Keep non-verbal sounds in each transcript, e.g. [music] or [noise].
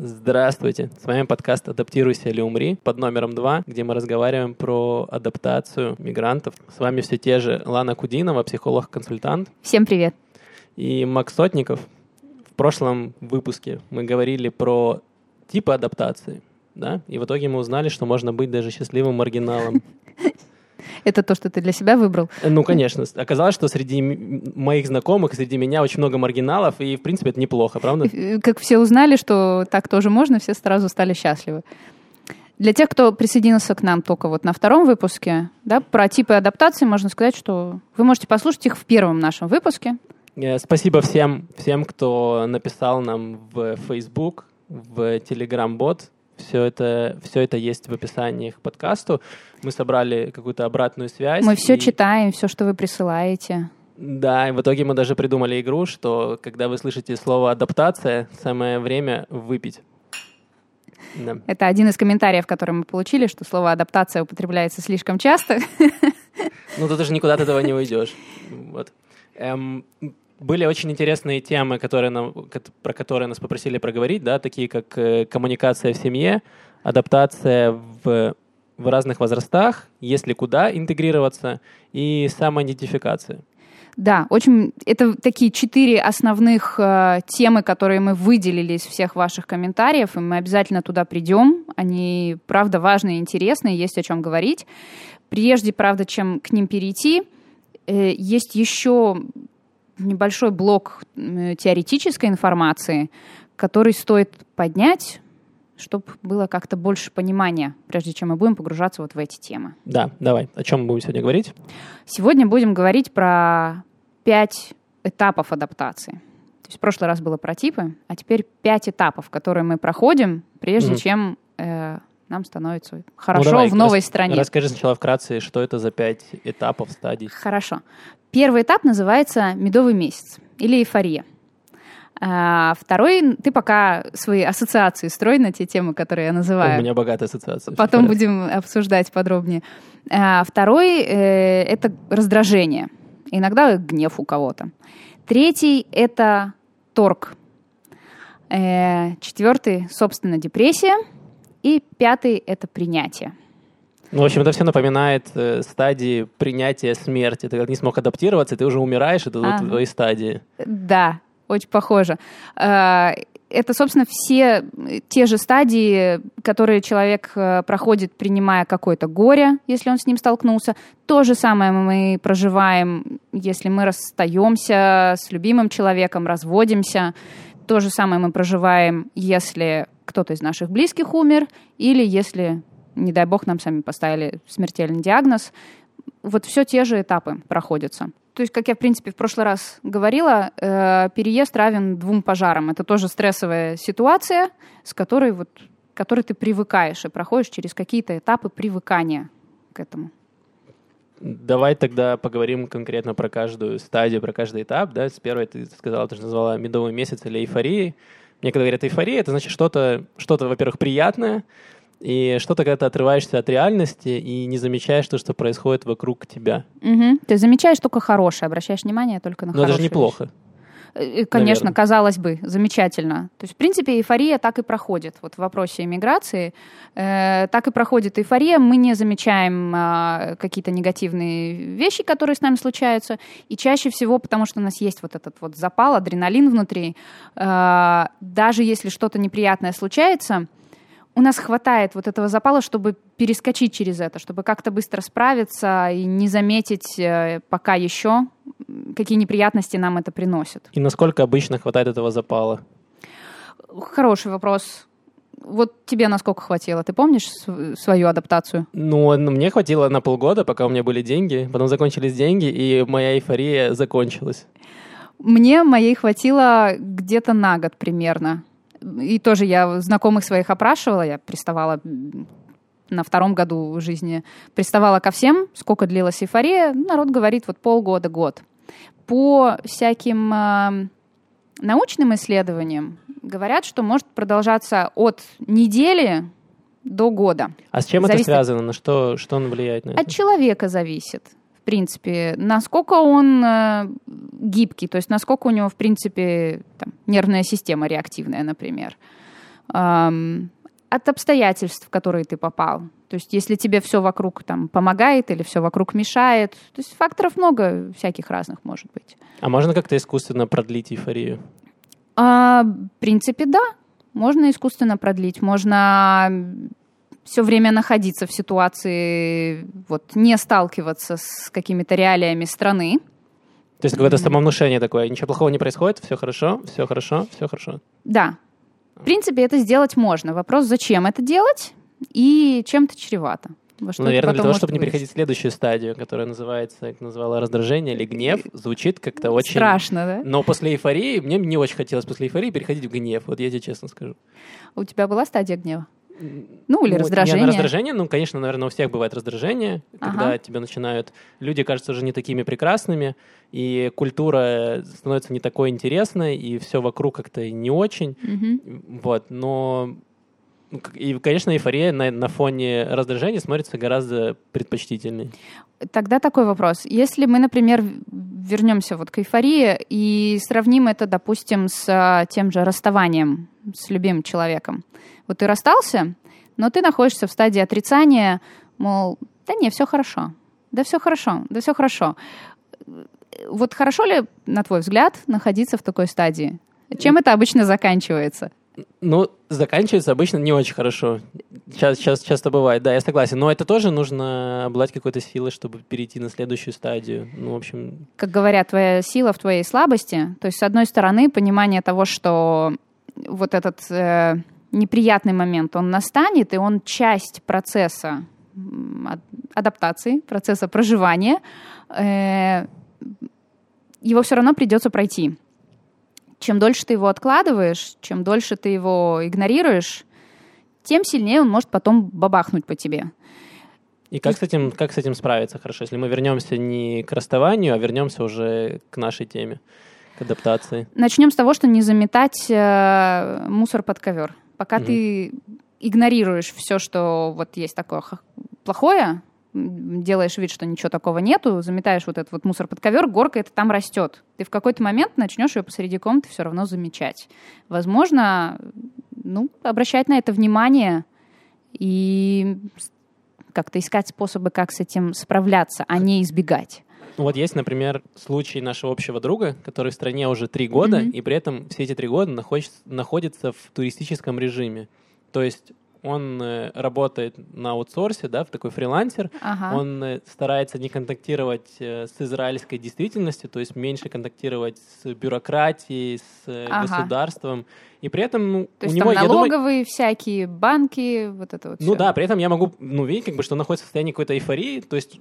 Здравствуйте! С вами подкаст «Адаптируйся или умри» под номером два, где мы разговариваем про адаптацию мигрантов. С вами все те же Лана Кудинова, психолог-консультант. Всем привет! И Макс Сотников. В прошлом выпуске мы говорили про типы адаптации, да? И в итоге мы узнали, что можно быть даже счастливым маргиналом. [laughs] Это то, что ты для себя выбрал? Ну, конечно. Оказалось, что среди моих знакомых, среди меня очень много маргиналов, и, в принципе, это неплохо, правда? Как все узнали, что так тоже можно, все сразу стали счастливы. Для тех, кто присоединился к нам только вот на втором выпуске, да, про типы адаптации можно сказать, что вы можете послушать их в первом нашем выпуске. Э, спасибо всем, всем, кто написал нам в Facebook, в Telegram-бот все это, все это есть в описании к подкасту. Мы собрали какую-то обратную связь. Мы все и... читаем, все, что вы присылаете. Да, и в итоге мы даже придумали игру, что когда вы слышите слово «адаптация», самое время выпить. Да. Это один из комментариев, который мы получили, что слово «адаптация» употребляется слишком часто. Ну, ты же никуда от этого не уйдешь. Вот. Эм, были очень интересные темы, которые нам, про которые нас попросили проговорить, да, такие как э, коммуникация в семье, адаптация в, в разных возрастах, если куда интегрироваться, и самоидентификация. Да, очень это такие четыре основных э, темы, которые мы выделили из всех ваших комментариев, и мы обязательно туда придем. Они, правда, важные интересные, есть о чем говорить. Прежде, правда, чем к ним перейти, э, есть еще небольшой блок теоретической информации, который стоит поднять, чтобы было как-то больше понимания, прежде чем мы будем погружаться вот в эти темы. Да, давай. О чем мы будем сегодня говорить? Сегодня будем говорить про пять этапов адаптации. То есть в прошлый раз было про типы, а теперь пять этапов, которые мы проходим, прежде mm-hmm. чем э, нам становится хорошо ну, давай, в новой рас, стране. Расскажи сначала вкратце, что это за пять этапов, стадий. Хорошо. Первый этап называется медовый месяц или эйфория. А второй, ты пока свои ассоциации строй на те темы, которые я называю. У меня богатая ассоциация. Потом будем обсуждать подробнее. А второй э, это раздражение. Иногда гнев у кого-то. Третий это торг. Э, четвертый, собственно, депрессия. И пятый — это принятие. Ну, в общем, это все напоминает э, стадии принятия смерти. Ты как не смог адаптироваться, ты уже умираешь, это ага. вот твои стадии. Да, очень похоже. Э, это, собственно, все те же стадии, которые человек э, проходит, принимая какое-то горе, если он с ним столкнулся. То же самое мы проживаем, если мы расстаемся с любимым человеком, разводимся. То же самое мы проживаем, если кто-то из наших близких умер, или если, не дай бог, нам сами поставили смертельный диагноз. Вот все те же этапы проходятся. То есть, как я, в принципе, в прошлый раз говорила, э, переезд равен двум пожарам. Это тоже стрессовая ситуация, с которой, вот, которой ты привыкаешь и проходишь через какие-то этапы привыкания к этому. Давай тогда поговорим конкретно про каждую стадию, про каждый этап. Да? С первой ты сказала, ты же назвала медовый месяц или эйфории. Мне когда говорят эйфория, это значит что-то, что-то, во-первых, приятное, и что-то, когда ты отрываешься от реальности и не замечаешь то, что происходит вокруг тебя. Угу. Ты замечаешь только хорошее, обращаешь внимание только на Но хорошее. Но это же неплохо. Вещи. Э, конечно, Наверное. казалось бы, замечательно. То есть, в принципе, эйфория так и проходит. Вот в вопросе иммиграции э, так и проходит эйфория. Мы не замечаем э, какие-то негативные вещи, которые с нами случаются. И чаще всего, потому что у нас есть вот этот вот запал, адреналин внутри, э, даже если что-то неприятное случается, у нас хватает вот этого запала, чтобы перескочить через это, чтобы как-то быстро справиться и не заметить э, пока еще, какие неприятности нам это приносит. И насколько обычно хватает этого запала? Хороший вопрос. Вот тебе насколько хватило? Ты помнишь свою адаптацию? Ну, ну, мне хватило на полгода, пока у меня были деньги. Потом закончились деньги, и моя эйфория закончилась. Мне моей хватило где-то на год примерно и тоже я знакомых своих опрашивала, я приставала на втором году жизни, приставала ко всем, сколько длилась эйфория, народ говорит вот полгода, год. По всяким э, научным исследованиям говорят, что может продолжаться от недели до года. А с чем зависит... это связано? На что, что он влияет на это? От человека зависит принципе, насколько он э, гибкий, то есть насколько у него, в принципе, там, нервная система реактивная, например. эм, от обстоятельств, в которые ты попал. То есть если тебе все вокруг там помогает или все вокруг мешает, то есть факторов много всяких разных может быть. А можно как-то искусственно продлить эйфорию? А, в принципе, да. Можно искусственно продлить. Можно все время находиться в ситуации, вот, не сталкиваться с какими-то реалиями страны. То есть какое-то самовнушение такое, ничего плохого не происходит, все хорошо, все хорошо, все хорошо. Да. В принципе, это сделать можно. Вопрос, зачем это делать и чем это чревато. Во что Наверное, для того, чтобы не переходить в следующую стадию, которая называется, как назвала, раздражение или гнев, звучит как-то очень... Страшно, да? Но после эйфории, мне не очень хотелось после эйфории переходить в гнев, вот я тебе честно скажу. У тебя была стадия гнева? Ну, или ну, раздражение. Не, раздражение, ну, конечно, наверное, у всех бывает раздражение, когда ага. тебе начинают... Люди кажутся уже не такими прекрасными, и культура становится не такой интересной, и все вокруг как-то не очень. Угу. Вот, но и, конечно, эйфория на, на фоне раздражения смотрится гораздо предпочтительней. Тогда такой вопрос. Если мы, например, вернемся вот к эйфории и сравним это, допустим, с а, тем же расставанием с любимым человеком. Вот ты расстался, но ты находишься в стадии отрицания, мол, да не, все хорошо, да все хорошо, да все хорошо. Вот хорошо ли, на твой взгляд, находиться в такой стадии? Чем это обычно заканчивается? Ну, заканчивается обычно не очень хорошо. Сейчас, сейчас часто бывает, да, я согласен. Но это тоже нужно обладать какой-то силой, чтобы перейти на следующую стадию. Ну, в общем... Как говорят, твоя сила в твоей слабости. То есть, с одной стороны, понимание того, что вот этот э, неприятный момент, он настанет, и он часть процесса адаптации, процесса проживания, э, его все равно придется пройти чем дольше ты его откладываешь, чем дольше ты его игнорируешь, тем сильнее он может потом бабахнуть по тебе. И как с этим, как с этим справиться хорошо, если мы вернемся не к расставанию, а вернемся уже к нашей теме, к адаптации? Начнем с того, что не заметать э, мусор под ковер. Пока mm ты игнорируешь все, что вот есть такое плохое, делаешь вид, что ничего такого нету, заметаешь вот этот вот мусор под ковер, горка это там растет. Ты в какой-то момент начнешь ее посреди комнаты все равно замечать. Возможно, ну, обращать на это внимание и как-то искать способы, как с этим справляться, а не избегать. Вот есть, например, случай нашего общего друга, который в стране уже три года, mm-hmm. и при этом все эти три года находится, находится в туристическом режиме. То есть он э, работает на аутсорсе, да, в такой фрилансер. Ага. Он э, старается не контактировать э, с израильской действительностью, то есть меньше контактировать с бюрократией, с ага. государством. И при этом, ну, то у есть него, там налоговые думаю, всякие, банки, вот это вот Ну все. да, при этом я могу, ну, видеть, как бы, что он находится в состоянии какой-то эйфории, то есть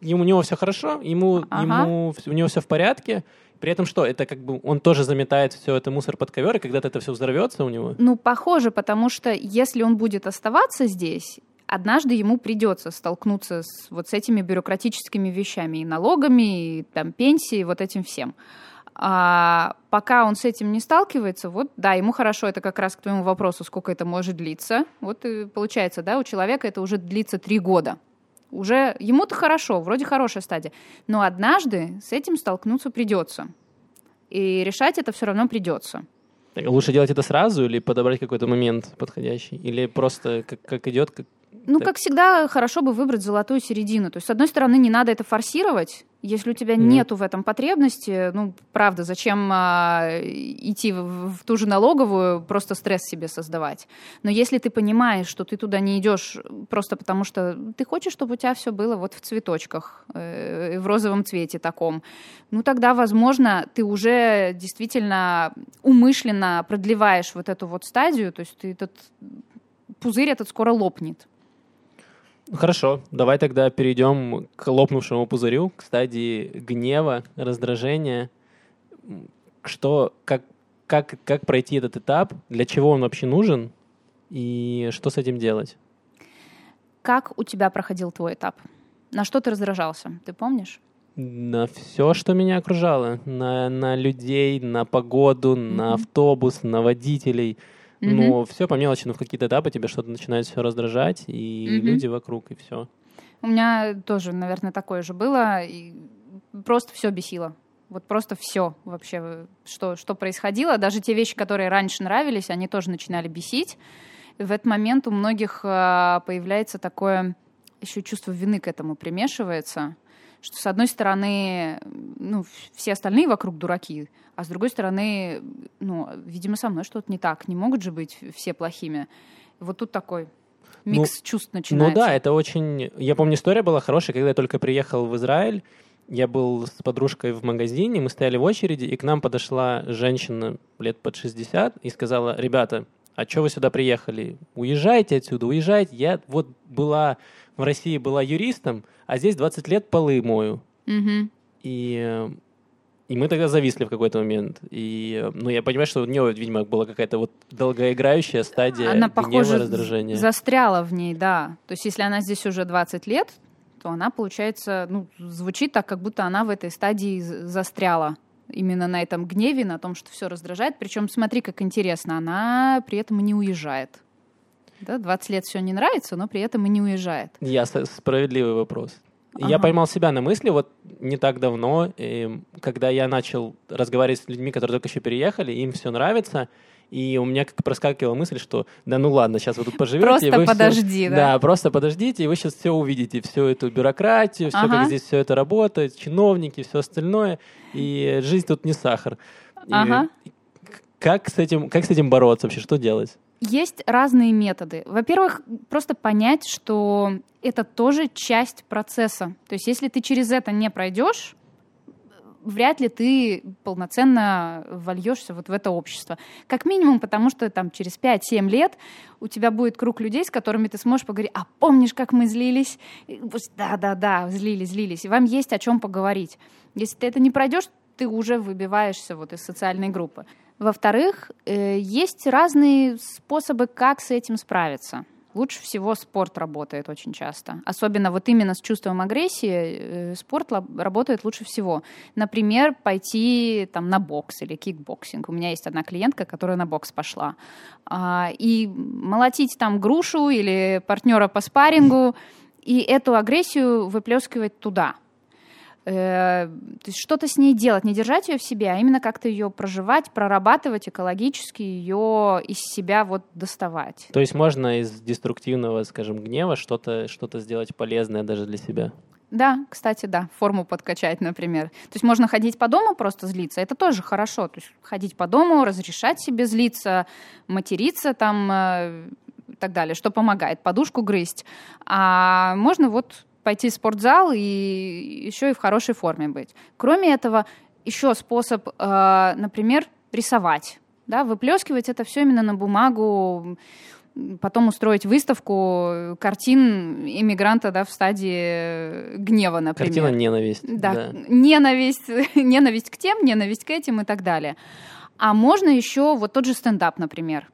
ему, у него все хорошо, ему, ага. ему, у него все в порядке, при этом что? Это как бы он тоже заметает все это мусор под ковер, и когда-то это все взорвется у него? Ну, похоже, потому что если он будет оставаться здесь, однажды ему придется столкнуться с вот с этими бюрократическими вещами и налогами, и там пенсии, вот этим всем. А пока он с этим не сталкивается, вот, да, ему хорошо, это как раз к твоему вопросу, сколько это может длиться. Вот и получается, да, у человека это уже длится три года уже ему-то хорошо, вроде хорошая стадия. Но однажды с этим столкнуться придется. И решать это все равно придется. лучше делать это сразу или подобрать какой-то момент подходящий? Или просто как, как идет, как, ну, так. как всегда, хорошо бы выбрать золотую середину. То есть, с одной стороны, не надо это форсировать. Если у тебя mm-hmm. нету в этом потребности, ну, правда, зачем а, идти в, в ту же налоговую, просто стресс себе создавать. Но если ты понимаешь, что ты туда не идешь просто потому, что ты хочешь, чтобы у тебя все было вот в цветочках, э, в розовом цвете таком, ну, тогда, возможно, ты уже действительно умышленно продлеваешь вот эту вот стадию, то есть ты этот пузырь этот скоро лопнет. Хорошо, давай тогда перейдем к лопнувшему пузырю, к стадии гнева, раздражения. Что, как, как, как пройти этот этап, для чего он вообще нужен и что с этим делать? Как у тебя проходил твой этап? На что ты раздражался? Ты помнишь? На все, что меня окружало. На, на людей, на погоду, mm-hmm. на автобус, на водителей – Mm-hmm. Но все по мелочи, но в какие-то этапы тебе что-то начинает все раздражать, и mm-hmm. люди вокруг, и все. У меня тоже, наверное, такое же было. И просто все бесило. Вот просто все вообще, что, что происходило. Даже те вещи, которые раньше нравились, они тоже начинали бесить. И в этот момент у многих э, появляется такое еще чувство вины к этому примешивается, что с одной стороны, ну, все остальные вокруг дураки, а с другой стороны, ну, видимо, со мной что-то не так. Не могут же быть все плохими. Вот тут такой микс ну, чувств начинается. Ну да, это очень... Я помню, история была хорошая, когда я только приехал в Израиль, я был с подружкой в магазине, мы стояли в очереди, и к нам подошла женщина лет под 60 и сказала, ребята, а что вы сюда приехали? Уезжайте отсюда, уезжайте. Я вот была в России была юристом, а здесь 20 лет полы мою. Угу. И, и мы тогда зависли в какой-то момент. И, ну, я понимаю, что у нее, видимо, была какая-то вот долгоиграющая стадия она, гнева, похоже, раздражения. застряла в ней, да. То есть если она здесь уже 20 лет, то она, получается, ну, звучит так, как будто она в этой стадии застряла именно на этом гневе, на том, что все раздражает. Причем, смотри, как интересно, она при этом не уезжает. Да, 20 лет все не нравится, но при этом и не уезжает. Я справедливый вопрос. Ага. Я поймал себя на мысли вот не так давно, когда я начал разговаривать с людьми, которые только еще переехали, им все нравится, и у меня как проскакивала мысль, что да ну ладно, сейчас вы тут поживете. Просто вы подожди, все, да? Да, просто подождите, и вы сейчас все увидите, всю эту бюрократию, все, ага. как здесь все это работает, чиновники, все остальное, и жизнь тут не сахар. Ага. И как с этим, как с этим бороться вообще, что делать? Есть разные методы. Во-первых, просто понять, что это тоже часть процесса. То есть если ты через это не пройдешь, вряд ли ты полноценно вольешься вот в это общество. Как минимум, потому что там через 5-7 лет у тебя будет круг людей, с которыми ты сможешь поговорить. А помнишь, как мы злились? Да-да-да, злились, злились. И вам есть о чем поговорить. Если ты это не пройдешь, ты уже выбиваешься вот из социальной группы. Во-вторых, э, есть разные способы, как с этим справиться. Лучше всего спорт работает очень часто. Особенно вот именно с чувством агрессии э, спорт работает лучше всего. Например, пойти там на бокс или кикбоксинг. У меня есть одна клиентка, которая на бокс пошла. А, и молотить там грушу или партнера по спаррингу, и эту агрессию выплескивать туда – э, что-то с ней делать, не держать ее в себе, а именно как-то ее проживать, прорабатывать экологически, ее из себя вот доставать. То есть можно из деструктивного, скажем, гнева что-то что сделать полезное даже для себя? Да, кстати, да, форму подкачать, например. То есть можно ходить по дому просто злиться, это тоже хорошо. То есть ходить по дому, разрешать себе злиться, материться там э, и так далее, что помогает, подушку грызть. А можно вот пойти в спортзал и еще и в хорошей форме быть. Кроме этого, еще способ, э, например, рисовать. Да, выплескивать это все именно на бумагу, потом устроить выставку картин иммигранта да, в стадии гнева, например. Картина ненависть. Да, да. ненависть, [laughs] ненависть к тем, ненависть к этим и так далее. А можно еще вот тот же стендап, например.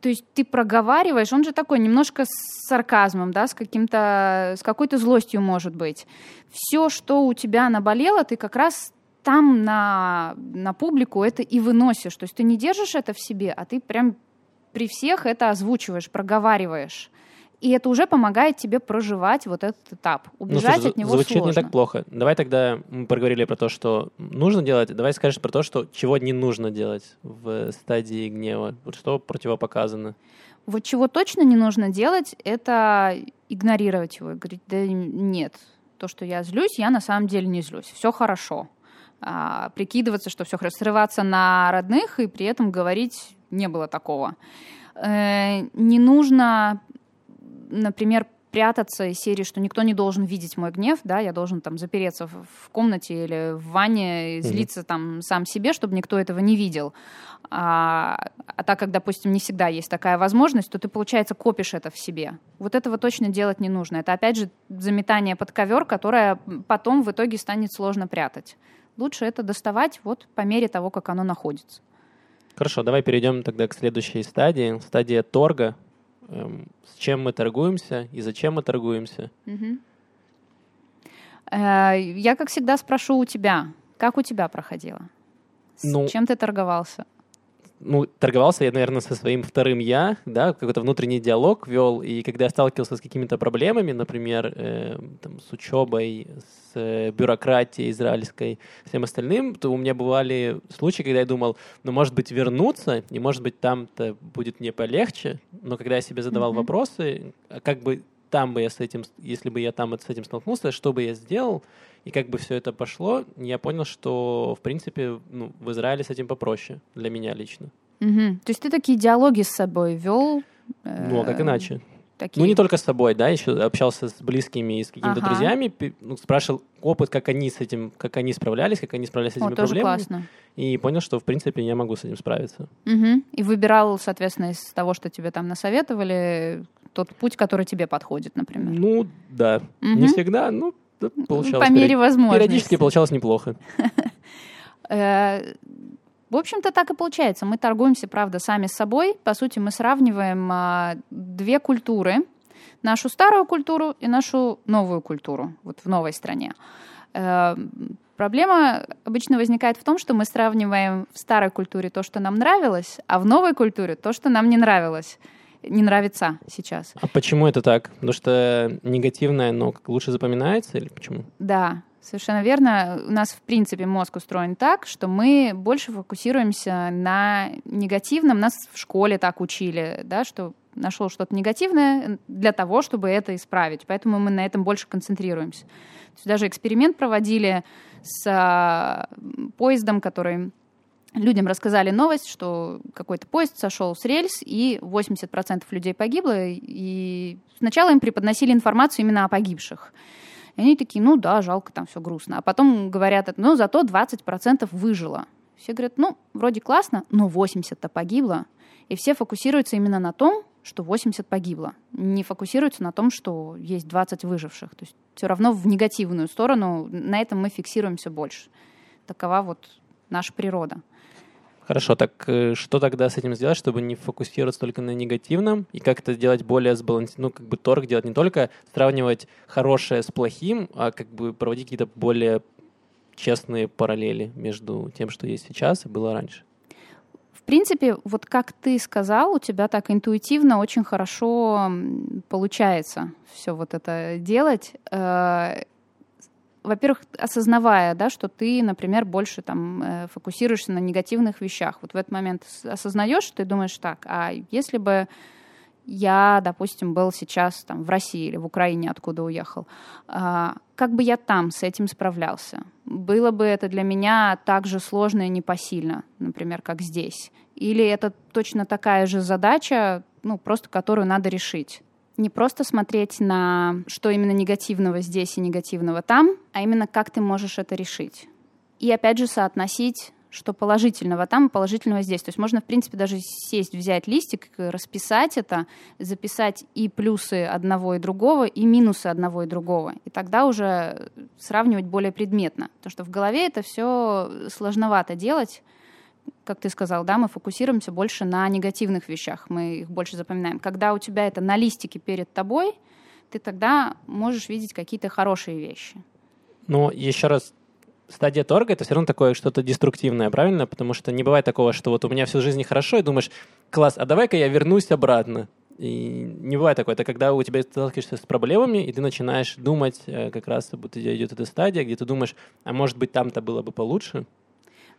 То есть ты проговариваешь, он же такой немножко с сарказмом, да, с каким-то, с какой-то злостью, может быть. Все, что у тебя наболело, ты как раз там на, на публику это и выносишь. То есть ты не держишь это в себе, а ты прям при всех это озвучиваешь, проговариваешь. И это уже помогает тебе проживать вот этот этап. Убежать ну, слушай, от него звучит сложно. не так плохо. Давай тогда мы проговорили про то, что нужно делать. Давай скажешь про то, что чего не нужно делать в стадии гнева. Вот что противопоказано. Вот чего точно не нужно делать, это игнорировать его. Говорить, да нет, то, что я злюсь, я на самом деле не злюсь. Все хорошо. А, прикидываться, что все хорошо. Срываться на родных и при этом говорить не было такого. Э, не нужно например, прятаться из серии, что никто не должен видеть мой гнев, да, я должен там запереться в, комнате или в ванне и злиться mm-hmm. там сам себе, чтобы никто этого не видел. А, а так как, допустим, не всегда есть такая возможность, то ты, получается, копишь это в себе. Вот этого точно делать не нужно. Это, опять же, заметание под ковер, которое потом в итоге станет сложно прятать. Лучше это доставать вот по мере того, как оно находится. Хорошо, давай перейдем тогда к следующей стадии. Стадия торга. Эм, с чем мы торгуемся и зачем мы торгуемся. Э, я, как всегда, спрошу у тебя, как у тебя проходило? С ну, чем ты торговался? Ну, торговался я, наверное, со своим вторым я, да, какой-то внутренний диалог вел, и когда я сталкивался с какими-то проблемами, например, э, там, с учебой, с э, бюрократией израильской, всем остальным, то у меня бывали случаи, когда я думал, ну, может быть, вернуться, и, может быть, там-то будет мне полегче, но когда я себе задавал mm-hmm. вопросы, а как бы там бы я с этим, если бы я там с этим столкнулся, что бы я сделал, и как бы все это пошло, я понял, что, в принципе, ну, в Израиле с этим попроще для меня лично. Угу. То есть ты такие диалоги с собой вел? Ну, а как иначе? Такие... Ну, не только с собой, да, еще общался с близкими и с какими-то ага. друзьями, ну, спрашивал опыт, как они с этим, как они справлялись, как они справлялись с этими О, тоже проблемами. Классно. И понял, что, в принципе, я могу с этим справиться. Угу. И выбирал, соответственно, из того, что тебе там насоветовали, тот путь, который тебе подходит, например. Ну, да. Угу. Не всегда, ну, получалось. По мере возможности. Периодически получалось неплохо. [laughs] Э, в общем-то, так и получается. Мы торгуемся, правда, сами с собой. По сути, мы сравниваем а, две культуры. Нашу старую культуру и нашу новую культуру вот в новой стране. Э, проблема обычно возникает в том, что мы сравниваем в старой культуре то, что нам нравилось, а в новой культуре то, что нам не нравилось не нравится сейчас. А почему это так? Потому что негативное, но лучше запоминается или почему? Да, Совершенно верно. У нас, в принципе, мозг устроен так, что мы больше фокусируемся на негативном. Нас в школе так учили, да, что нашел что-то негативное для того, чтобы это исправить. Поэтому мы на этом больше концентрируемся. То есть даже эксперимент проводили с а, поездом, который людям рассказали новость, что какой-то поезд сошел с рельс, и 80% людей погибло, и сначала им преподносили информацию именно о погибших. И они такие, ну да, жалко, там все грустно. А потом говорят, ну зато 20% выжило. Все говорят, ну, вроде классно, но 80-то погибло. И все фокусируются именно на том, что 80 погибло. Не фокусируются на том, что есть 20 выживших. То есть все равно в негативную сторону, на этом мы фиксируемся больше. Такова вот наша природа. Хорошо, так э, что тогда с этим сделать, чтобы не фокусироваться только на негативном, и как это сделать более сбалансированно, ну, как бы торг делать не только сравнивать хорошее с плохим, а как бы проводить какие-то более честные параллели между тем, что есть сейчас и было раньше? В принципе, вот как ты сказал, у тебя так интуитивно очень хорошо получается все вот это делать. Э, во-первых, осознавая, да, что ты, например, больше там э, фокусируешься на негативных вещах. Вот в этот момент осознаешь, ты думаешь так, а если бы я, допустим, был сейчас там в России или в Украине, откуда уехал, а, как бы я там с этим справлялся? Было бы это для меня так же сложно и непосильно, например, как здесь? Или это точно такая же задача, ну, просто которую надо решить? Не просто смотреть на что именно негативного здесь и негативного там, а именно как ты можешь это решить. И опять же соотносить что положительного там, положительного здесь. То есть можно, в принципе, даже сесть, взять листик, расписать это, записать и плюсы одного и другого, и минусы одного и другого. И тогда уже сравнивать более предметно. Потому что в голове это все сложновато делать, как ты сказал, да, мы фокусируемся больше на негативных вещах, мы их больше запоминаем. Когда у тебя это на листике перед тобой, ты тогда можешь видеть какие-то хорошие вещи. Ну, еще раз, стадия торга — это все равно такое что-то деструктивное, правильно? Потому что не бывает такого, что вот у меня всю жизнь хорошо, и думаешь, класс, а давай-ка я вернусь обратно. И не бывает такое. Это когда у тебя сталкиваешься с проблемами, и ты начинаешь думать, э, как раз будто идет эта стадия, где ты думаешь, а может быть там-то было бы получше,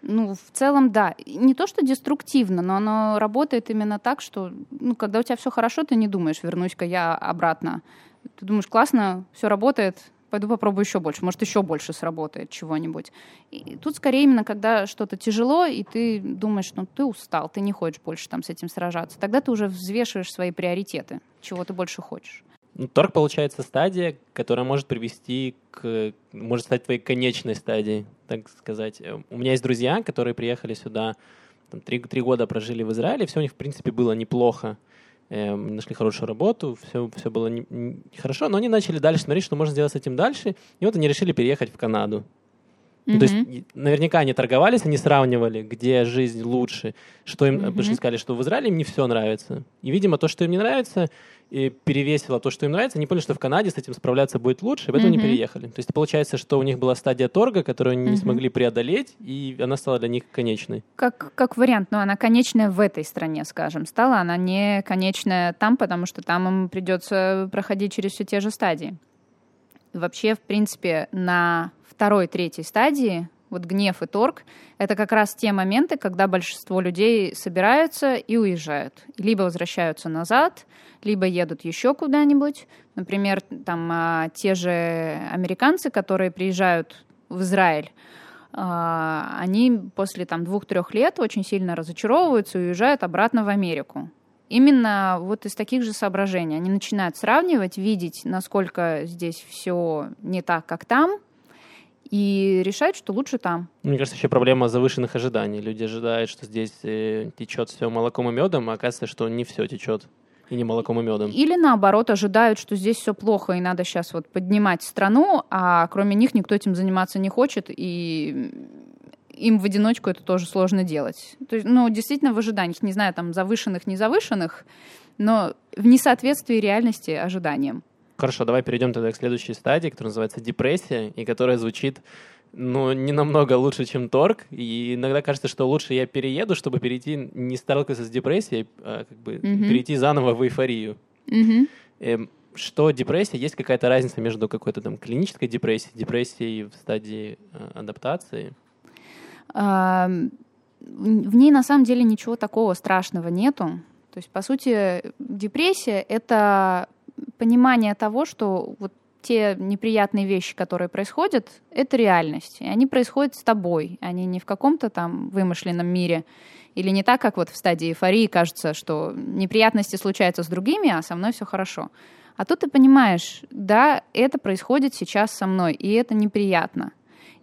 ну, в целом, да. Не то, что деструктивно, но оно работает именно так, что, ну, когда у тебя все хорошо, ты не думаешь, вернусь-ка я обратно. Ты думаешь, классно, все работает, пойду попробую еще больше, может, еще больше сработает чего-нибудь. И тут скорее именно, когда что-то тяжело, и ты думаешь, ну, ты устал, ты не хочешь больше там с этим сражаться. Тогда ты уже взвешиваешь свои приоритеты, чего ты больше хочешь. Торг получается стадия, которая может привести к... может стать твоей конечной стадией, так сказать. У меня есть друзья, которые приехали сюда, там, три, три года прожили в Израиле, все у них, в принципе, было неплохо. Эм, нашли хорошую работу, все, все было не, не, хорошо, но они начали дальше смотреть, что можно сделать с этим дальше, и вот они решили переехать в Канаду. Mm-hmm. То есть наверняка они торговались, они сравнивали, где жизнь лучше, что им, mm-hmm. что сказали, что в Израиле им не все нравится. И, видимо, то, что им не нравится, и перевесило то, что им нравится, они поняли, что в Канаде с этим справляться будет лучше, и поэтому mm-hmm. они переехали. То есть получается, что у них была стадия торга, которую они mm-hmm. не смогли преодолеть, и она стала для них конечной. Как, как вариант, но она конечная в этой стране, скажем, стала, она не конечная там, потому что там им придется проходить через все те же стадии. Вообще, в принципе, на второй, третьей стадии вот гнев и торг, это как раз те моменты, когда большинство людей собираются и уезжают. Либо возвращаются назад, либо едут еще куда-нибудь. Например, там а, те же американцы, которые приезжают в Израиль, а, они после там двух-трех лет очень сильно разочаровываются и уезжают обратно в Америку. Именно вот из таких же соображений. Они начинают сравнивать, видеть, насколько здесь все не так, как там, и решают, что лучше там. Мне кажется, еще проблема завышенных ожиданий. Люди ожидают, что здесь э, течет все молоком и медом, а оказывается, что не все течет. И не молоком и медом. Или наоборот, ожидают, что здесь все плохо, и надо сейчас вот поднимать страну, а кроме них никто этим заниматься не хочет, и им в одиночку это тоже сложно делать. То есть, ну, действительно в ожиданиях, не знаю, там, завышенных, не завышенных, но в несоответствии реальности ожиданиям. Хорошо, давай перейдем тогда к следующей стадии, которая называется депрессия, и которая звучит ну, не намного лучше, чем торг. И иногда кажется, что лучше я перееду, чтобы перейти, не сталкиваться с депрессией, а как бы mm-hmm. перейти заново в эйфорию. Mm-hmm. Эм, что депрессия? Есть какая-то разница между какой-то там клинической депрессией, депрессией в стадии э, адаптации? В ней на самом деле ничего такого страшного нету. То есть, по сути, депрессия — это понимание того, что вот те неприятные вещи, которые происходят, это реальность. И они происходят с тобой, они не в каком-то там вымышленном мире. Или не так, как вот в стадии эйфории кажется, что неприятности случаются с другими, а со мной все хорошо. А тут ты понимаешь, да, это происходит сейчас со мной, и это неприятно.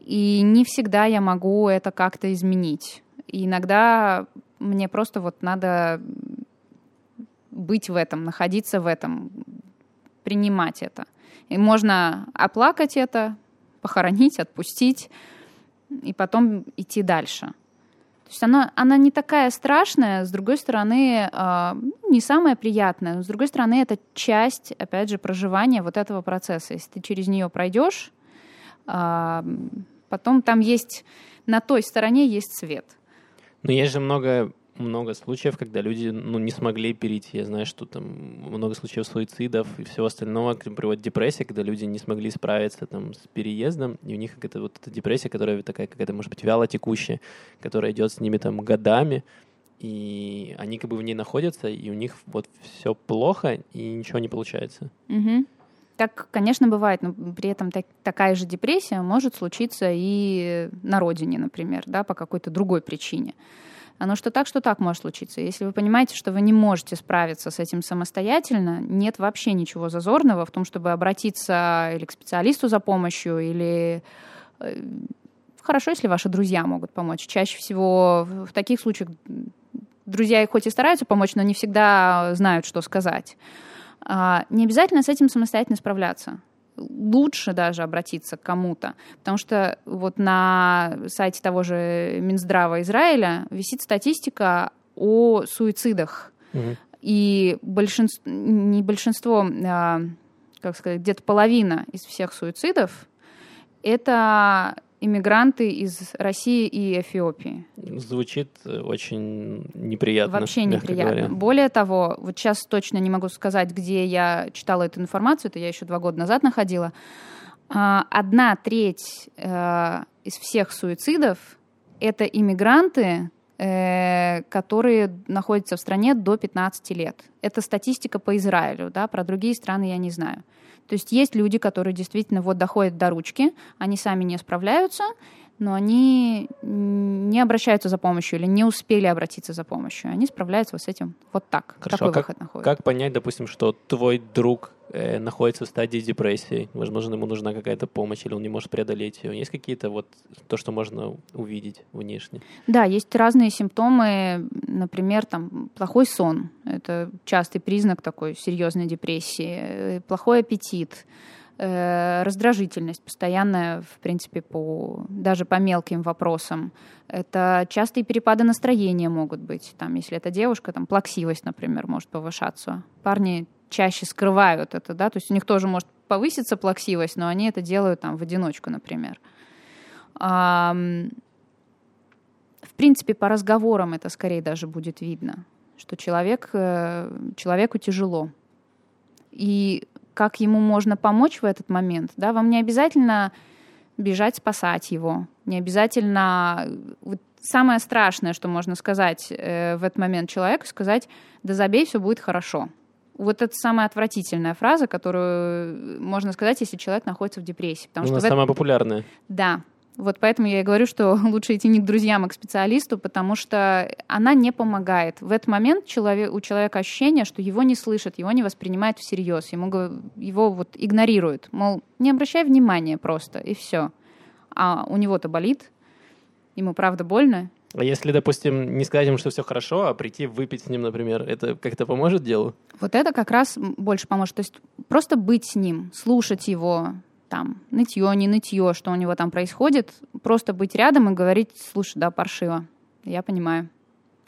И не всегда я могу это как-то изменить. И иногда мне просто вот надо быть в этом, находиться в этом, принимать это. И можно оплакать это, похоронить, отпустить, и потом идти дальше. То есть она, она не такая страшная, с другой стороны, э, не самая приятная, но с другой стороны, это часть, опять же, проживания вот этого процесса. Если ты через нее пройдешь, э, потом там есть, на той стороне есть свет. Но есть же много много случаев, когда люди ну, не смогли перейти. Я знаю, что там много случаев суицидов и всего остального, к приводит депрессия, когда люди не смогли справиться там, с переездом, и у них какая-то вот эта депрессия, которая такая какая-то, может быть, вяло текущая, которая идет с ними там годами, и они как бы в ней находятся, и у них вот все плохо, и ничего не получается. Угу. Так, конечно, бывает, но при этом так, такая же депрессия может случиться и на родине, например, да, по какой-то другой причине. Оно что так, что так может случиться. Если вы понимаете, что вы не можете справиться с этим самостоятельно, нет вообще ничего зазорного в том, чтобы обратиться или к специалисту за помощью, или э, хорошо, если ваши друзья могут помочь. Чаще всего в таких случаях друзья хоть и стараются помочь, но не всегда знают, что сказать. А, не обязательно с этим самостоятельно справляться лучше даже обратиться к кому-то. Потому что вот на сайте того же Минздрава Израиля висит статистика о суицидах. Угу. И большинство, не большинство, а, как сказать, где-то половина из всех суицидов это иммигранты из России и Эфиопии. Звучит э, очень неприятно. Вообще неприятно. Говоря. Более того, вот сейчас точно не могу сказать, где я читала эту информацию, это я еще два года назад находила. А, одна треть э, из всех суицидов это иммигранты, э, которые находятся в стране до 15 лет. Это статистика по Израилю, да, про другие страны я не знаю. То есть есть люди, которые действительно вот доходят до ручки, они сами не справляются, но они не обращаются за помощью или не успели обратиться за помощью. Они справляются вот с этим вот так. Хорошо, Такой а как, выход находит. Как понять, допустим, что твой друг э, находится в стадии депрессии? Возможно, ему нужна какая-то помощь, или он не может преодолеть ее. Есть какие-то вот то, что можно увидеть внешне? Да, есть разные симптомы. Например, там плохой сон. Это частый признак такой серьезной депрессии. Э, плохой аппетит э, раздражительность постоянная, в принципе, по, даже по мелким вопросам. Это частые перепады настроения могут быть. Там, если это девушка, там плаксивость, например, может повышаться. Парни чаще скрывают это, да, то есть у них тоже может повыситься плаксивость, но они это делают там в одиночку, например. А, в принципе, по разговорам это скорее даже будет видно, что человек, э, человеку тяжело. И как ему можно помочь в этот момент, да, вам не обязательно бежать спасать его, не обязательно... Вот самое страшное, что можно сказать э, в этот момент человеку, сказать, да забей, все будет хорошо. Вот это самая отвратительная фраза, которую можно сказать, если человек находится в депрессии. Потому Она что самая это... популярная. Да. Вот поэтому я и говорю, что [laughs] лучше идти не к друзьям, а к специалисту, потому что она не помогает. В этот момент человек, у человека ощущение, что его не слышат, его не воспринимают всерьез, ему, его вот игнорируют. Мол, не обращай внимания просто, и все. А у него-то болит, ему правда больно, а если, допустим, не сказать ему, что все хорошо, а прийти выпить с ним, например, это как-то поможет делу? Вот это как раз больше поможет. То есть просто быть с ним, слушать его, там, нытье, не нытье, что у него там происходит, просто быть рядом и говорить, слушай, да, паршиво, я понимаю.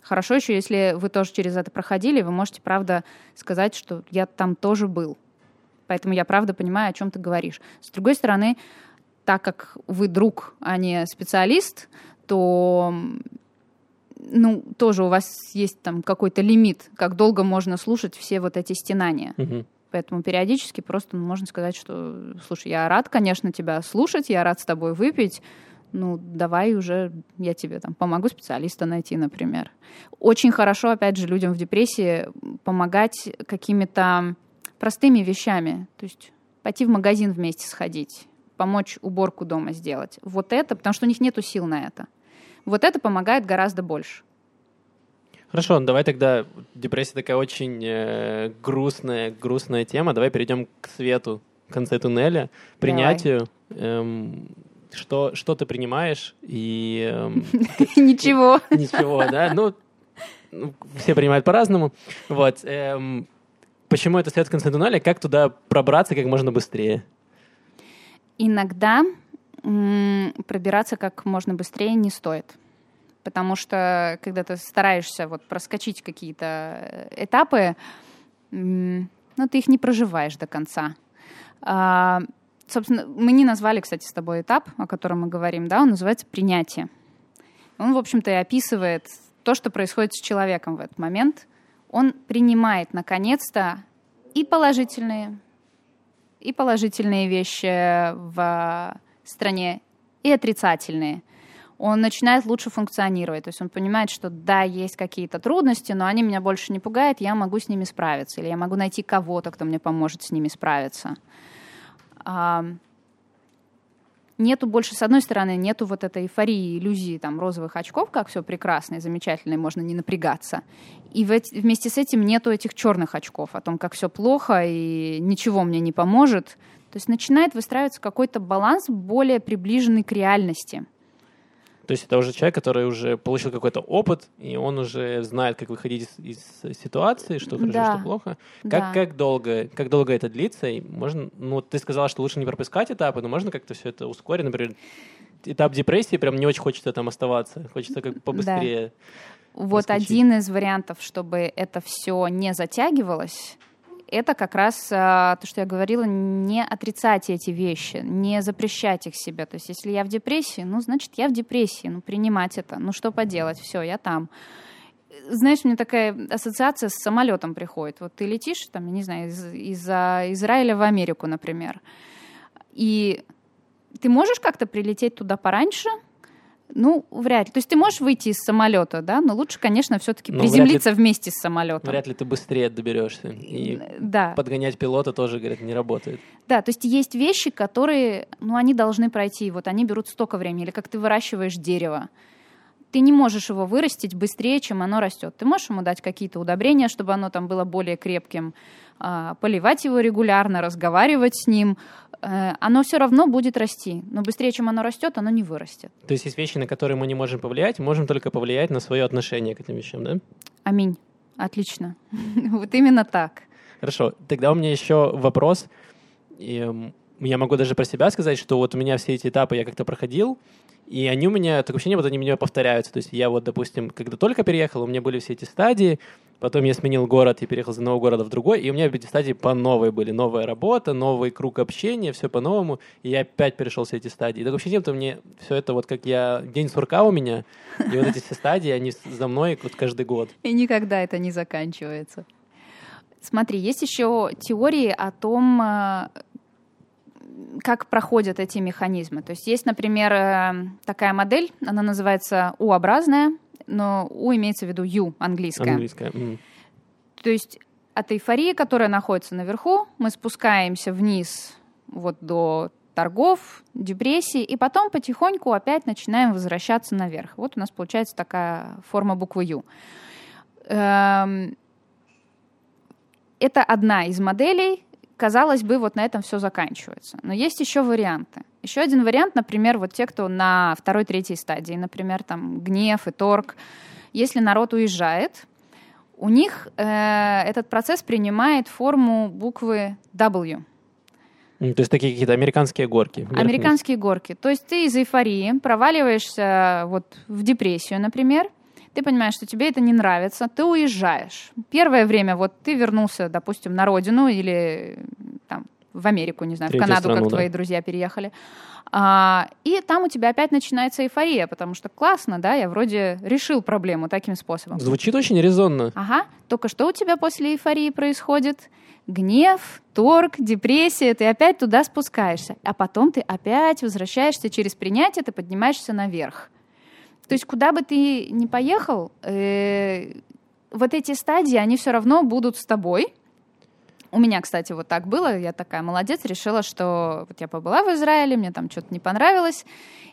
Хорошо еще, если вы тоже через это проходили, вы можете, правда, сказать, что я там тоже был. Поэтому я, правда, понимаю, о чем ты говоришь. С другой стороны, так как вы друг, а не специалист, то ну, тоже у вас есть там какой-то лимит, как долго можно слушать все вот эти стенания. Угу. Поэтому периодически просто ну, можно сказать, что, слушай, я рад, конечно, тебя слушать, я рад с тобой выпить, ну, давай уже я тебе там помогу специалиста найти, например. Очень хорошо, опять же, людям в депрессии помогать какими-то простыми вещами. То есть пойти в магазин вместе сходить, помочь уборку дома сделать. Вот это, потому что у них нет сил на это. Вот это помогает гораздо больше. Хорошо, давай тогда, депрессия такая очень э, грустная, грустная тема, давай перейдем к свету в конце туннеля, принятию. Эм, что, что ты принимаешь и... Эм, [laughs] Ничего. Ничего, да? Ну, ну, все принимают по-разному. Вот. Эм, почему это свет в конце туннеля? Как туда пробраться как можно быстрее? Иногда пробираться как можно быстрее не стоит. Потому что когда ты стараешься вот проскочить какие-то э, этапы, ну, ты их не проживаешь до конца. А, собственно, мы не назвали, кстати, с тобой этап, о котором мы говорим, да, он называется принятие. Он, в общем-то, и описывает то, что происходит с человеком в этот момент. Он принимает, наконец-то, и положительные, и положительные вещи в стране и отрицательные. Он начинает лучше функционировать. То есть он понимает, что да, есть какие-то трудности, но они меня больше не пугают, я могу с ними справиться. Или я могу найти кого-то, кто мне поможет с ними справиться. нету больше, с одной стороны, нету вот этой эйфории, иллюзии там розовых очков, как все прекрасно и замечательно, и можно не напрягаться. И вместе с этим нету этих черных очков, о том, как все плохо и ничего мне не поможет. То есть начинает выстраиваться какой-то баланс более приближенный к реальности. То есть это уже человек, который уже получил какой-то опыт, и он уже знает, как выходить из, из ситуации, что хорошо, да. что плохо. Как, да. как, долго, как долго это длится? И можно, ну, ты сказала, что лучше не пропускать этапы, но можно как-то все это ускорить? Например, этап депрессии прям не очень хочется там оставаться, хочется как побыстрее. Да. Вот один из вариантов, чтобы это все не затягивалось, это как раз а, то, что я говорила, не отрицать эти вещи, не запрещать их себе. То есть если я в депрессии, ну, значит, я в депрессии, ну, принимать это, ну, что поделать, все, я там. Знаешь, мне такая ассоциация с самолетом приходит. Вот ты летишь, там, я не знаю, из, из Израиля в Америку, например, и ты можешь как-то прилететь туда пораньше, ну, вряд ли. То есть ты можешь выйти из самолета, да, но лучше, конечно, все-таки ну, приземлиться ли, вместе с самолетом. Вряд ли ты быстрее доберешься. И да. подгонять пилота тоже, говорят, не работает. Да, то есть есть вещи, которые, ну, они должны пройти. Вот они берут столько времени. Или как ты выращиваешь дерево. Ты не можешь его вырастить быстрее, чем оно растет. Ты можешь ему дать какие-то удобрения, чтобы оно там было более крепким, а, поливать его регулярно, разговаривать с ним, оно все равно будет расти. Но быстрее, чем оно растет, оно не вырастет. То есть есть вещи, на которые мы не можем повлиять, можем только повлиять на свое отношение к этим вещам, да? Аминь. Отлично. [laughs] вот именно так. Хорошо. Тогда у меня еще вопрос. Я могу даже про себя сказать, что вот у меня все эти этапы я как-то проходил, и они у меня, такое ощущение, вот они у меня повторяются. То есть я вот, допустим, когда только переехал, у меня были все эти стадии, потом я сменил город и переехал из одного города в другой, и у меня эти стадии по новой были. Новая работа, новый круг общения, все по-новому, и я опять перешел все эти стадии. И такое ощущение, что мне все это вот как я... День сурка у меня, и вот эти все стадии, они за мной вот каждый год. [laughs] И никогда это не заканчивается. Смотри, есть еще теории о том, э, как проходят эти механизмы. То есть есть, например, э, такая модель, она называется U-образная, но U имеется в виду U, английская. Английская. м. То есть от эйфории, которая находится наверху, мы спускаемся вниз вот до торгов, депрессии, и потом потихоньку опять начинаем возвращаться наверх. Вот у нас получается такая форма буквы U. Эм, Это одна из моделей. Казалось бы, вот на этом все заканчивается. Но есть еще варианты. Еще один вариант, например, вот те, кто на второй, третьей стадии, например, там гнев и торг. Если народ уезжает, у них э, этот процесс принимает форму буквы W. То есть такие какие-то американские горки. вверх-вниз. Американские горки. То есть ты из эйфории проваливаешься вот в депрессию, например, ты понимаешь, что тебе это не нравится, ты уезжаешь. Первое время вот ты вернулся, допустим, на родину или там в Америку, не знаю, в Третью Канаду, страну, как да. твои друзья переехали. А, и там у тебя опять начинается эйфория, потому что классно, да, я вроде решил проблему таким способом. Звучит очень резонно. Ага, только что у тебя после эйфории происходит? Гнев, торг, депрессия, ты опять туда спускаешься, а потом ты опять возвращаешься через принятие, ты поднимаешься наверх. То есть куда бы ты ни поехал, э, вот эти стадии, они все равно будут с тобой. У меня, кстати, вот так было. Я такая молодец, решила, что вот я побыла в Израиле, мне там что-то не понравилось,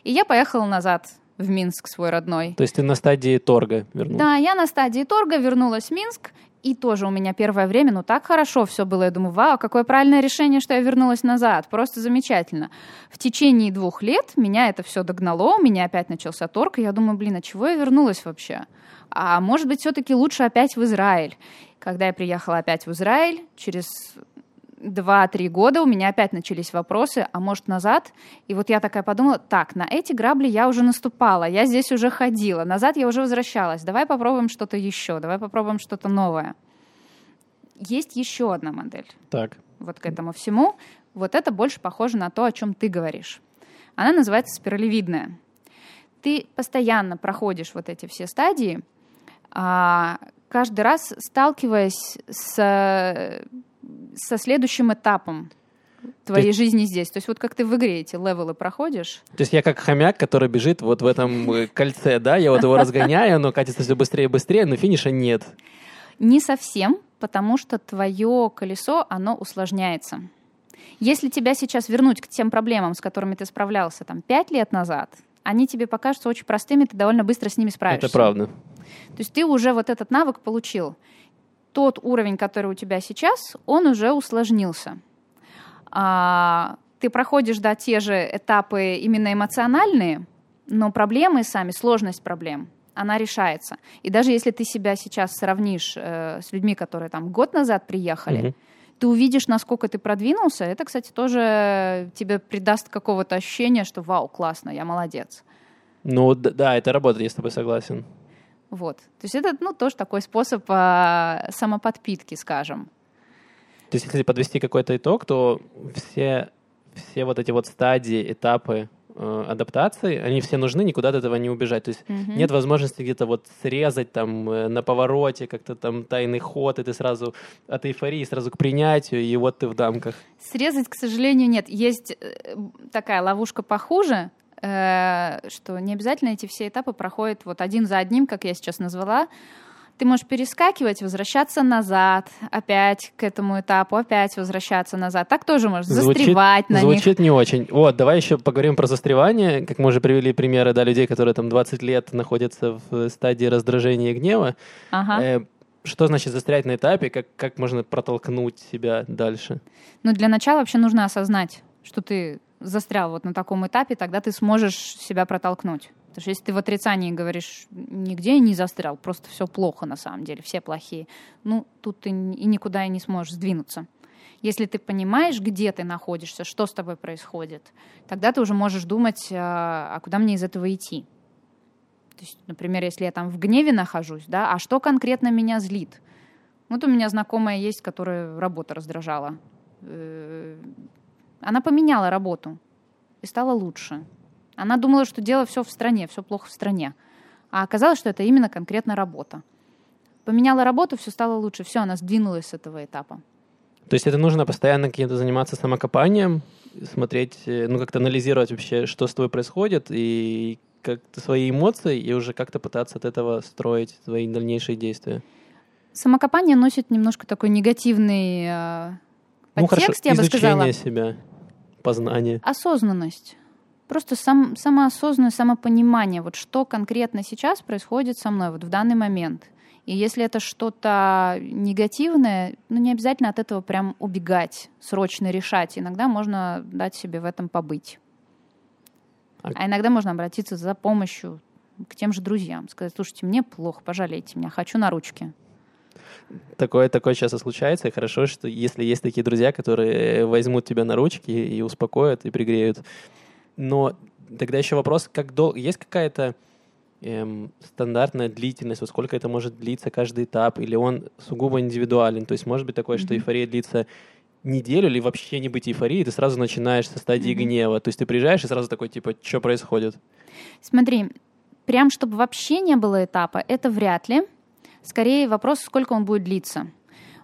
и я поехала назад в Минск свой родной. То есть ты на стадии торга вернулся. Да, я на стадии торга вернулась в Минск, и тоже у меня первое время, ну так хорошо все было. Я думаю, вау, какое правильное решение, что я вернулась назад. Просто замечательно. В течение двух лет меня это все догнало, у меня опять начался торг, и я думаю, блин, а чего я вернулась вообще? А может быть, все-таки лучше опять в Израиль. Когда я приехала опять в Израиль, через 2-3 года у меня опять начались вопросы, а может назад? И вот я такая подумала, так, на эти грабли я уже наступала, я здесь уже ходила, назад я уже возвращалась, давай попробуем что-то еще, давай попробуем что-то новое. Есть еще одна модель Так. вот к этому всему. Вот это больше похоже на то, о чем ты говоришь. Она называется спиралевидная. Ты постоянно проходишь вот эти все стадии, а, каждый раз сталкиваясь с, со следующим этапом твоей жизни здесь. То есть вот как ты в игре эти левелы проходишь. То есть я как хомяк, который бежит вот в этом э, кольце, да, я вот его разгоняю, оно катится все быстрее и быстрее, но финиша нет. Не совсем, потому что твое колесо, оно усложняется. Если тебя сейчас вернуть к тем проблемам, с которыми ты справлялся там пять лет назад, они тебе покажутся очень простыми, ты довольно быстро с ними справишься. Это правда. То есть ты уже вот этот навык получил. Тот уровень, который у тебя сейчас, он уже усложнился. А, ты проходишь, да, те же этапы именно эмоциональные, но проблемы сами, сложность проблем, она решается. И даже если ты себя сейчас сравнишь э, с людьми, которые там год назад приехали, Мгм. ты увидишь, насколько ты продвинулся. Это, кстати, тоже тебе придаст какого-то ощущения, что вау, классно, я молодец. Ну да, это работает, я с тобой согласен. Вот. То есть это, ну, тоже такой способ а, самоподпитки, скажем. То есть если подвести какой-то итог, то все, все вот эти вот стадии, этапы э, адаптации, они все нужны, никуда от этого не убежать. То есть Мгм. нет возможности где-то вот срезать там э, на повороте как-то там тайный ход, и ты сразу от эйфории сразу к принятию, и вот ты в дамках. Срезать, к сожалению, нет. Есть э, такая ловушка похуже, что не обязательно эти все этапы проходят вот один за одним, как я сейчас назвала. Ты можешь перескакивать, возвращаться назад, опять к этому этапу, опять возвращаться назад. Так тоже можешь застревать на них. звучит не очень. Вот, давай еще поговорим про застревание. Как мы уже привели примеры, да, людей, которые там 20 лет находятся в стадии раздражения и гнева. Ага. Э, что значит застрять на этапе? Как, как можно протолкнуть себя дальше? Ну, для начала вообще нужно осознать, что ты застрял вот на таком этапе, тогда ты сможешь себя протолкнуть. Потому что если ты в отрицании говоришь, нигде не застрял, просто все плохо на самом деле, все плохие, ну, тут ты и никуда и не сможешь сдвинуться. Если ты понимаешь, где ты находишься, что с тобой происходит, тогда ты уже можешь думать, а, а куда мне из этого идти. То есть, например, если я там в гневе нахожусь, да, а что конкретно меня злит? Вот у меня знакомая есть, которая работа раздражала. Она поменяла работу и стала лучше. Она думала, что дело все в стране, все плохо в стране. А оказалось, что это именно конкретно работа. Поменяла работу, все стало лучше. Все, она сдвинулась с этого этапа. То есть это нужно постоянно каким-то заниматься самокопанием, смотреть, э, ну как-то анализировать вообще, что с тобой происходит, и как-то свои эмоции, и уже как-то пытаться от этого строить свои дальнейшие действия. Самокопание носит немножко такой негативный э, ну, подтекст, хорошо. я бы сказала. себя, познание. Осознанность. Просто сам, самоосознанное самопонимание, вот что конкретно сейчас происходит со мной вот в данный момент. И если это что-то негативное, ну не обязательно от этого прям убегать, срочно решать. Иногда можно дать себе в этом побыть. А, а иногда можно обратиться за помощью к тем же друзьям, сказать, слушайте, мне плохо, пожалейте меня, хочу на ручки. Такое, такое часто случается, и хорошо, что если есть такие друзья, которые возьмут тебя на ручки и успокоят, и пригреют. Но тогда еще вопрос, как долго... Есть какая-то эм, стандартная длительность, вот сколько это может длиться каждый этап, или он сугубо индивидуален? То есть может быть такое, mm-hmm. что эйфория длится неделю или вообще не быть эйфорией, ты сразу начинаешь со стадии mm-hmm. гнева. То есть ты приезжаешь и сразу такой, типа, что происходит? Смотри, прям чтобы вообще не было этапа, это вряд ли. Скорее вопрос, сколько он будет длиться.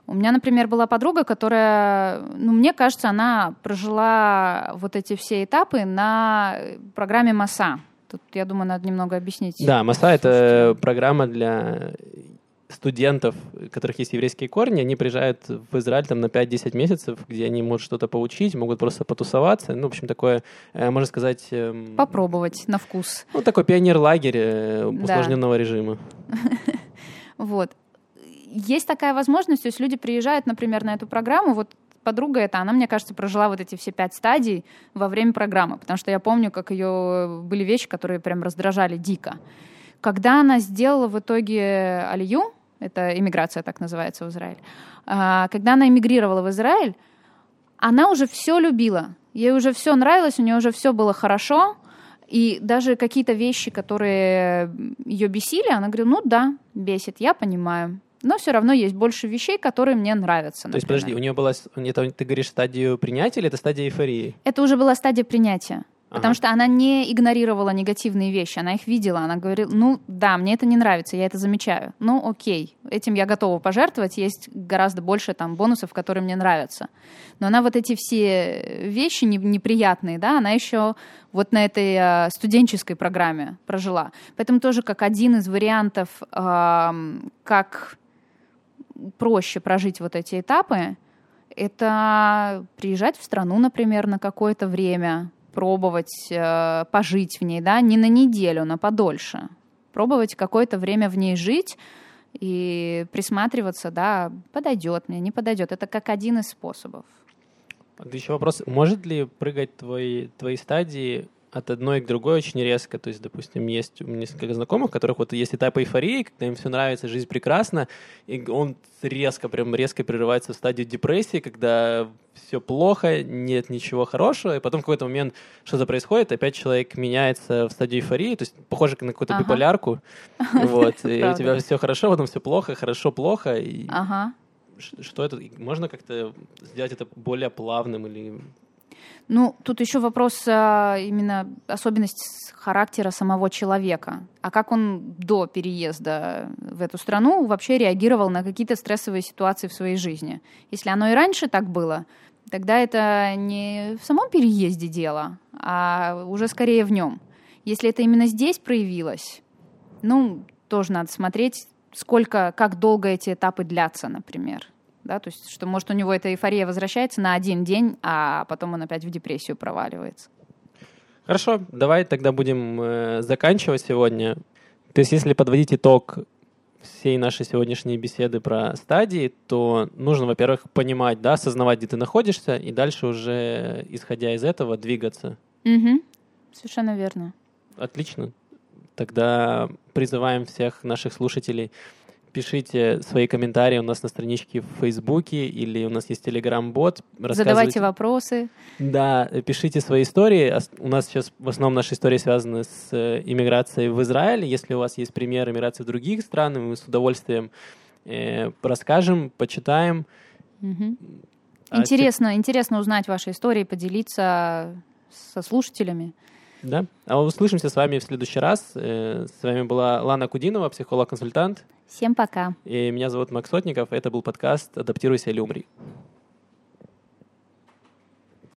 У меня, например, была подруга, которая, ну, мне кажется, она прожила вот эти все этапы на программе МАСА. Тут, я думаю, надо немного объяснить. Да, МАСА — это программа для студентов, у которых есть еврейские корни, они приезжают в Израиль там на 5-10 месяцев, где они могут что-то поучить, могут просто потусоваться. Ну, в общем, такое, э, можно сказать... Эм, Попробовать на вкус. Ну, такой пионер-лагерь э, усложненного да. режима. [laughs] Вот. Есть такая возможность, то есть люди приезжают, например, на эту программу, вот подруга эта, она, мне кажется, прожила вот эти все пять стадий во время программы, потому что я помню, как ее были вещи, которые прям раздражали дико. Когда она сделала в итоге алию, это иммиграция так называется в Израиль, а, когда она эмигрировала в Израиль, она уже все любила, ей уже все нравилось, у нее уже все было хорошо, и даже какие-то вещи, которые ее бесили, она говорила, ну да, бесит, я понимаю но все равно есть больше вещей, которые мне нравятся. Например. То есть, подожди, у нее была, это, ты говоришь, стадию принятия или это стадия эйфории? Это уже была стадия принятия. Потому ага. что она не игнорировала негативные вещи, она их видела, она говорила, ну да, мне это не нравится, я это замечаю. Ну окей, этим я готова пожертвовать, есть гораздо больше там бонусов, которые мне нравятся. Но она вот эти все вещи неприятные, да, она еще вот на этой э, студенческой программе прожила. Поэтому тоже как один из вариантов, как проще прожить вот эти этапы, это приезжать в страну, например, на какое-то время, пробовать э, пожить в ней, да, не на неделю, но подольше. Пробовать какое-то время в ней жить и присматриваться, да, подойдет мне, не подойдет. Это как один из способов. Еще вопрос, может ли прыгать твои, твои стадии от одной к другой очень резко. То есть, допустим, есть у меня несколько знакомых, у которых вот есть этап эйфории, когда им все нравится, жизнь прекрасна, и он резко, прям резко прерывается в стадию депрессии, когда все плохо, нет ничего хорошего, и потом в какой-то момент что-то происходит, опять человек меняется в стадию эйфории, то есть похоже на какую-то ага. биполярку, [laughs] вот, и у тебя все хорошо, потом все плохо, хорошо, плохо, и что это, можно как-то сделать это более плавным или ну, тут еще вопрос а, именно особенность характера самого человека. А как он до переезда в эту страну вообще реагировал на какие-то стрессовые ситуации в своей жизни? Если оно и раньше так было, тогда это не в самом переезде дело, а уже скорее в нем. Если это именно здесь проявилось, ну, тоже надо смотреть, сколько, как долго эти этапы длятся, например да, то есть, что, может, у него эта эйфория возвращается на один день, а потом он опять в депрессию проваливается. Хорошо, давай тогда будем э, заканчивать сегодня. То есть, если подводить итог всей нашей сегодняшней беседы про стадии, то нужно, во-первых, понимать, да, осознавать, где ты находишься, и дальше уже, исходя из этого, двигаться. Угу. Совершенно верно. Отлично. Тогда призываем всех наших слушателей пишите свои комментарии у нас на страничке в Фейсбуке или у нас есть Телеграм-бот. Задавайте вопросы. Да, пишите свои истории. У нас сейчас в основном наши истории связаны с э, иммиграцией в Израиль. Если у вас есть пример иммиграции в других стран, мы с удовольствием э, расскажем, почитаем. Угу. Интересно, а, интересно узнать ваши истории, поделиться со слушателями. Да. А услышимся с вами в следующий раз. Э, с вами была Лана Кудинова, психолог-консультант. Всем пока. И меня зовут Макс Сотников. Это был подкаст «Адаптируйся или умри».